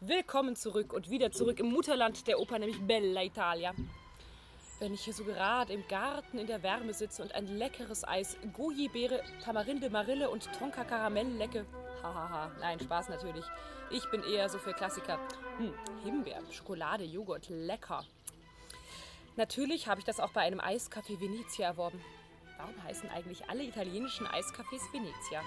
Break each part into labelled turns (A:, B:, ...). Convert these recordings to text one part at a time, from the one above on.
A: Willkommen zurück und wieder zurück im Mutterland der Oper, nämlich Bella Italia. Wenn ich hier so gerade im Garten in der Wärme sitze und ein leckeres Eis, Goji-Beere, Tamarinde, Marille und Tonka Karamell lecke. Hahaha, nein, Spaß natürlich. Ich bin eher so für Klassiker. Hm, Himbeer, Schokolade, Joghurt, lecker. Natürlich habe ich das auch bei einem Eiscafé Venezia erworben. Warum heißen eigentlich alle italienischen Eiscafés Venezia?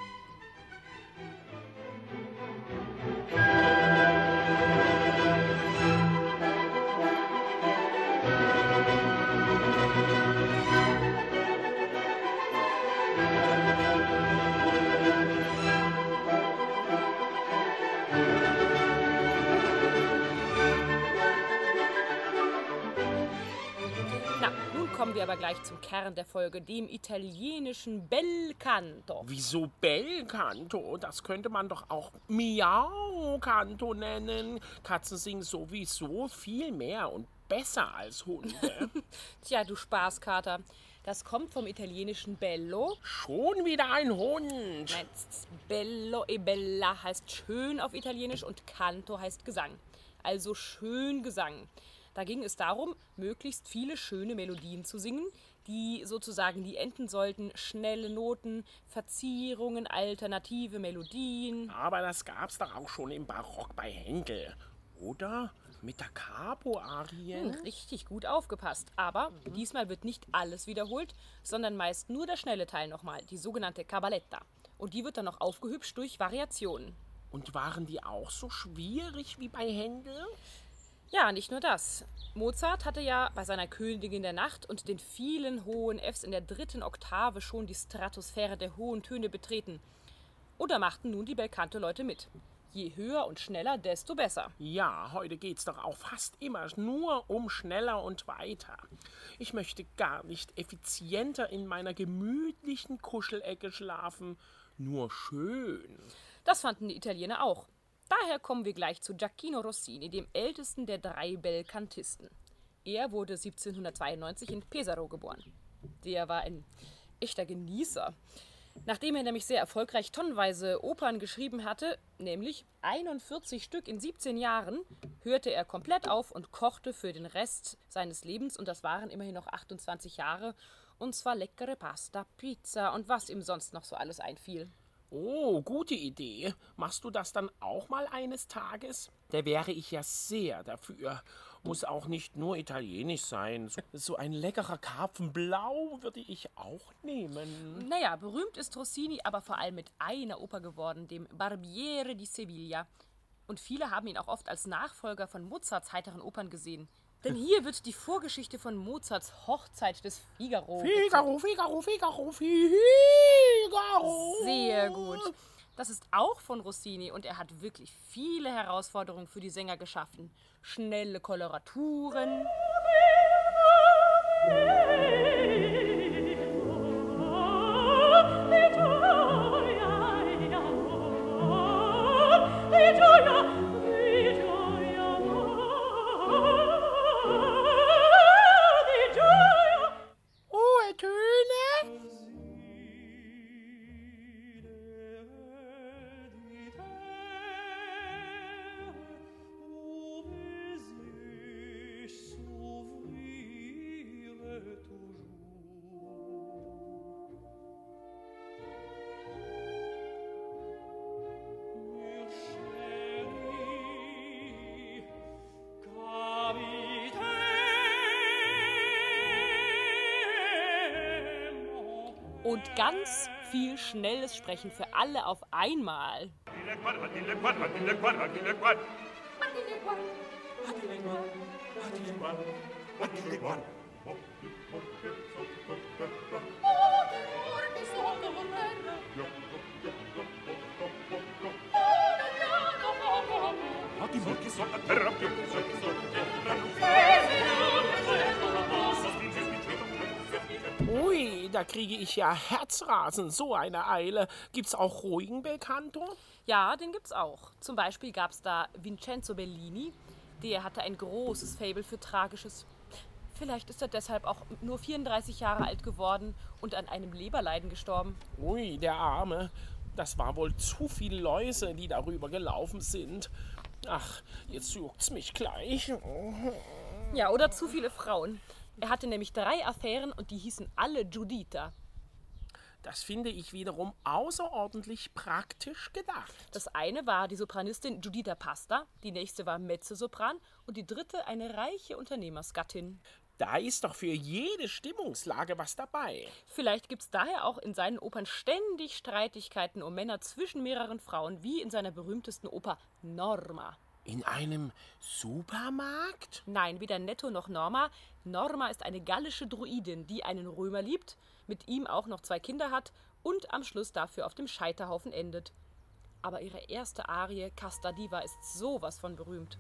A: Kommen wir aber gleich zum Kern der Folge, dem italienischen Bel Canto.
B: Wieso Bellcanto? Das könnte man doch auch Miau-Canto nennen. Katzen singen sowieso viel mehr und besser als Hunde.
A: Tja, du Spaßkater. Das kommt vom italienischen Bello.
B: Schon wieder ein Hund.
A: Nein, Bello e Bella heißt schön auf Italienisch und Canto heißt Gesang. Also schön Gesang. Da ging es darum, möglichst viele schöne Melodien zu singen, die sozusagen die enden sollten. Schnelle Noten, Verzierungen, alternative Melodien.
B: Aber das gab's doch auch schon im Barock bei Händel. Oder? Mit der Capo-Arie?
A: Hm, richtig gut aufgepasst. Aber diesmal wird nicht alles wiederholt, sondern meist nur der schnelle Teil nochmal, die sogenannte Cabaletta. Und die wird dann noch aufgehübscht durch Variationen.
B: Und waren die auch so schwierig wie bei Händel?
A: Ja, nicht nur das. Mozart hatte ja bei seiner Königin der Nacht und den vielen hohen Fs in der dritten Oktave schon die Stratosphäre der hohen Töne betreten. Und da machten nun die Belcanto-Leute mit. Je höher und schneller, desto besser.
B: Ja, heute geht's doch auch fast immer nur um schneller und weiter. Ich möchte gar nicht effizienter in meiner gemütlichen Kuschelecke schlafen. Nur schön.
A: Das fanden die Italiener auch. Daher kommen wir gleich zu Giacchino Rossini, dem ältesten der drei Belcantisten. Er wurde 1792 in Pesaro geboren. Der war ein echter Genießer. Nachdem er nämlich sehr erfolgreich tonnenweise Opern geschrieben hatte, nämlich 41 Stück in 17 Jahren, hörte er komplett auf und kochte für den Rest seines Lebens, und das waren immerhin noch 28 Jahre, und zwar leckere Pasta, Pizza und was ihm sonst noch so alles einfiel.
B: Oh, gute Idee. Machst du das dann auch mal eines Tages? Da wäre ich ja sehr dafür. Muss auch nicht nur italienisch sein. So, so ein leckerer Karpfenblau würde ich auch nehmen.
A: Naja, berühmt ist Rossini aber vor allem mit einer Oper geworden, dem Barbiere di Sevilla. Und viele haben ihn auch oft als Nachfolger von Mozarts heiteren Opern gesehen. Denn hier wird die Vorgeschichte von Mozarts Hochzeit des Figaro.
B: Figaro, Figaro, Figaro, Figaro.
A: Sehr gut. Das ist auch von Rossini und er hat wirklich viele Herausforderungen für die Sänger geschaffen. Schnelle Koloraturen, und ganz viel schnelles Sprechen für alle auf einmal.
B: Da kriege ich ja Herzrasen, so eine Eile. Gibt's auch ruhigen Belcanto?
A: Ja, den gibt's auch. Zum Beispiel gab's da Vincenzo Bellini, der hatte ein großes Faible für Tragisches. Vielleicht ist er deshalb auch nur 34 Jahre alt geworden und an einem Leberleiden gestorben.
B: Ui, der Arme. Das war wohl zu viel Läuse, die darüber gelaufen sind. Ach, jetzt juckt's mich gleich.
A: Ja, oder zu viele Frauen. Er hatte nämlich drei Affären und die hießen alle Juditha.
B: Das finde ich wiederum außerordentlich praktisch gedacht.
A: Das eine war die Sopranistin Juditha Pasta, die nächste war Mezzosopran und die dritte eine reiche Unternehmersgattin.
B: Da ist doch für jede Stimmungslage was dabei.
A: Vielleicht gibt's daher auch in seinen Opern ständig Streitigkeiten um Männer zwischen mehreren Frauen, wie in seiner berühmtesten Oper Norma.
B: In einem Supermarkt?
A: Nein, weder Netto noch Norma. Norma ist eine gallische Druidin, die einen Römer liebt, mit ihm auch noch zwei Kinder hat und am Schluss dafür auf dem Scheiterhaufen endet. Aber ihre erste Arie, Casta Diva, ist sowas von berühmt.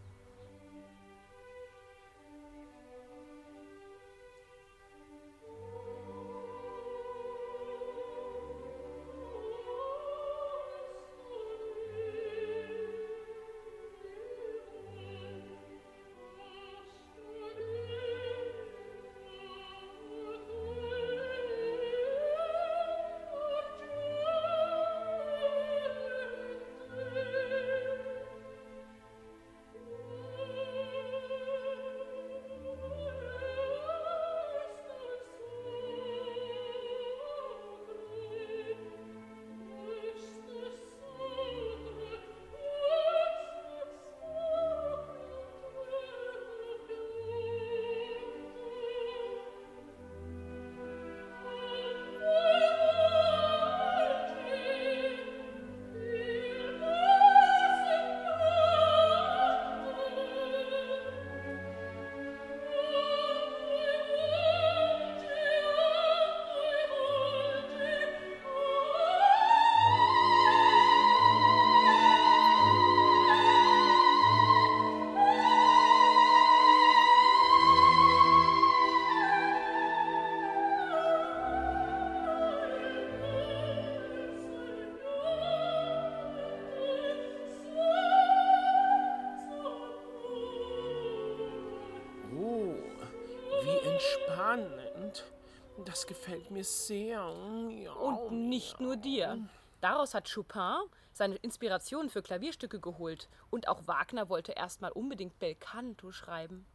B: Entspannend. Das gefällt mir sehr.
A: Und nicht nur dir. Daraus hat Chopin seine Inspiration für Klavierstücke geholt. Und auch Wagner wollte erstmal unbedingt Bel Canto schreiben.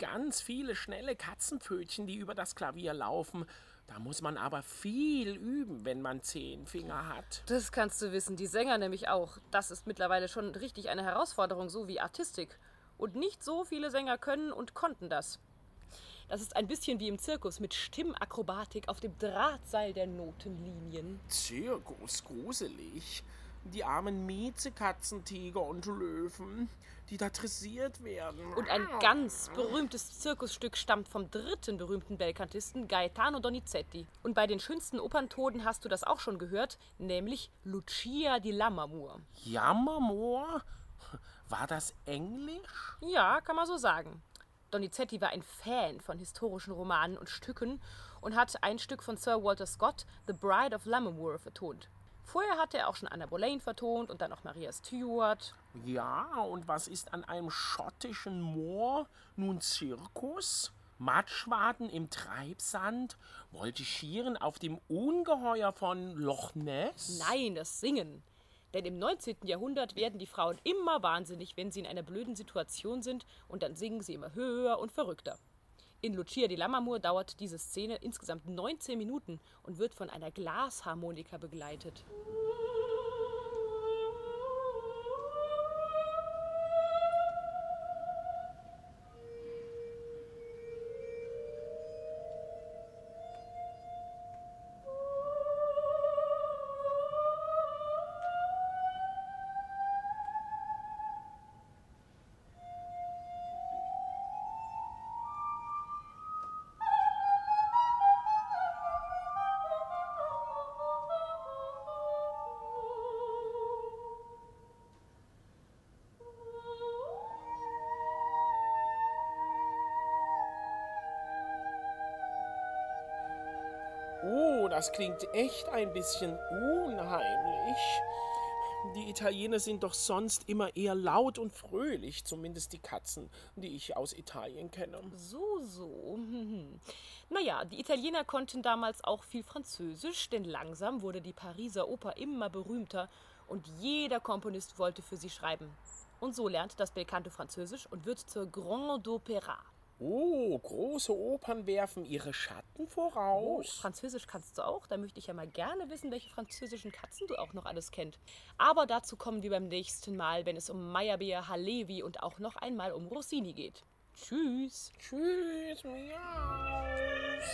B: Ganz viele schnelle Katzenpfötchen, die über das Klavier laufen. Da muss man aber viel üben, wenn man zehn Finger hat.
A: Das kannst du wissen, die Sänger nämlich auch. Das ist mittlerweile schon richtig eine Herausforderung, so wie Artistik. Und nicht so viele Sänger können und konnten das. Das ist ein bisschen wie im Zirkus mit Stimmakrobatik auf dem Drahtseil der Notenlinien.
B: Zirkus, gruselig. Die armen Miezekatzen, Tiger und Löwen, die da dressiert werden.
A: Und ein ganz berühmtes Zirkusstück stammt vom dritten berühmten Belkantisten Gaetano Donizetti. Und bei den schönsten Operntoden hast du das auch schon gehört, nämlich Lucia di Lammermoor.
B: Jammermoor? War das Englisch?
A: Ja, kann man so sagen. Donizetti war ein Fan von historischen Romanen und Stücken und hat ein Stück von Sir Walter Scott, The Bride of Lammermoor, vertont. Vorher hatte er auch schon Anna Boleyn vertont und dann noch Maria Stuart.
B: Ja, und was ist an einem schottischen Moor nun Zirkus? Matschwaden im Treibsand, Voltigieren auf dem Ungeheuer von Loch Ness?
A: Nein, das Singen. Denn im 19. Jahrhundert werden die Frauen immer wahnsinnig, wenn sie in einer blöden Situation sind und dann singen sie immer höher und verrückter. In Lucia di Lammermoor dauert diese Szene insgesamt 19 Minuten und wird von einer Glasharmonika begleitet.
B: Das klingt echt ein bisschen unheimlich. Die Italiener sind doch sonst immer eher laut und fröhlich, zumindest die Katzen, die ich aus Italien kenne.
A: So, so. Naja, die Italiener konnten damals auch viel Französisch, denn langsam wurde die Pariser Oper immer berühmter und jeder Komponist wollte für sie schreiben. Und so lernt das Belcanto Französisch und wird zur Grand Opéra.
B: Oh, große Opern werfen ihre Schatten voraus.
A: Oh, Französisch kannst du auch. Da möchte ich ja mal gerne wissen, welche französischen Katzen du auch noch alles kennt. Aber dazu kommen wir beim nächsten Mal, wenn es um Meyerbeer, Halevi und auch noch einmal um Rossini geht. Tschüss.
B: Tschüss, miaus.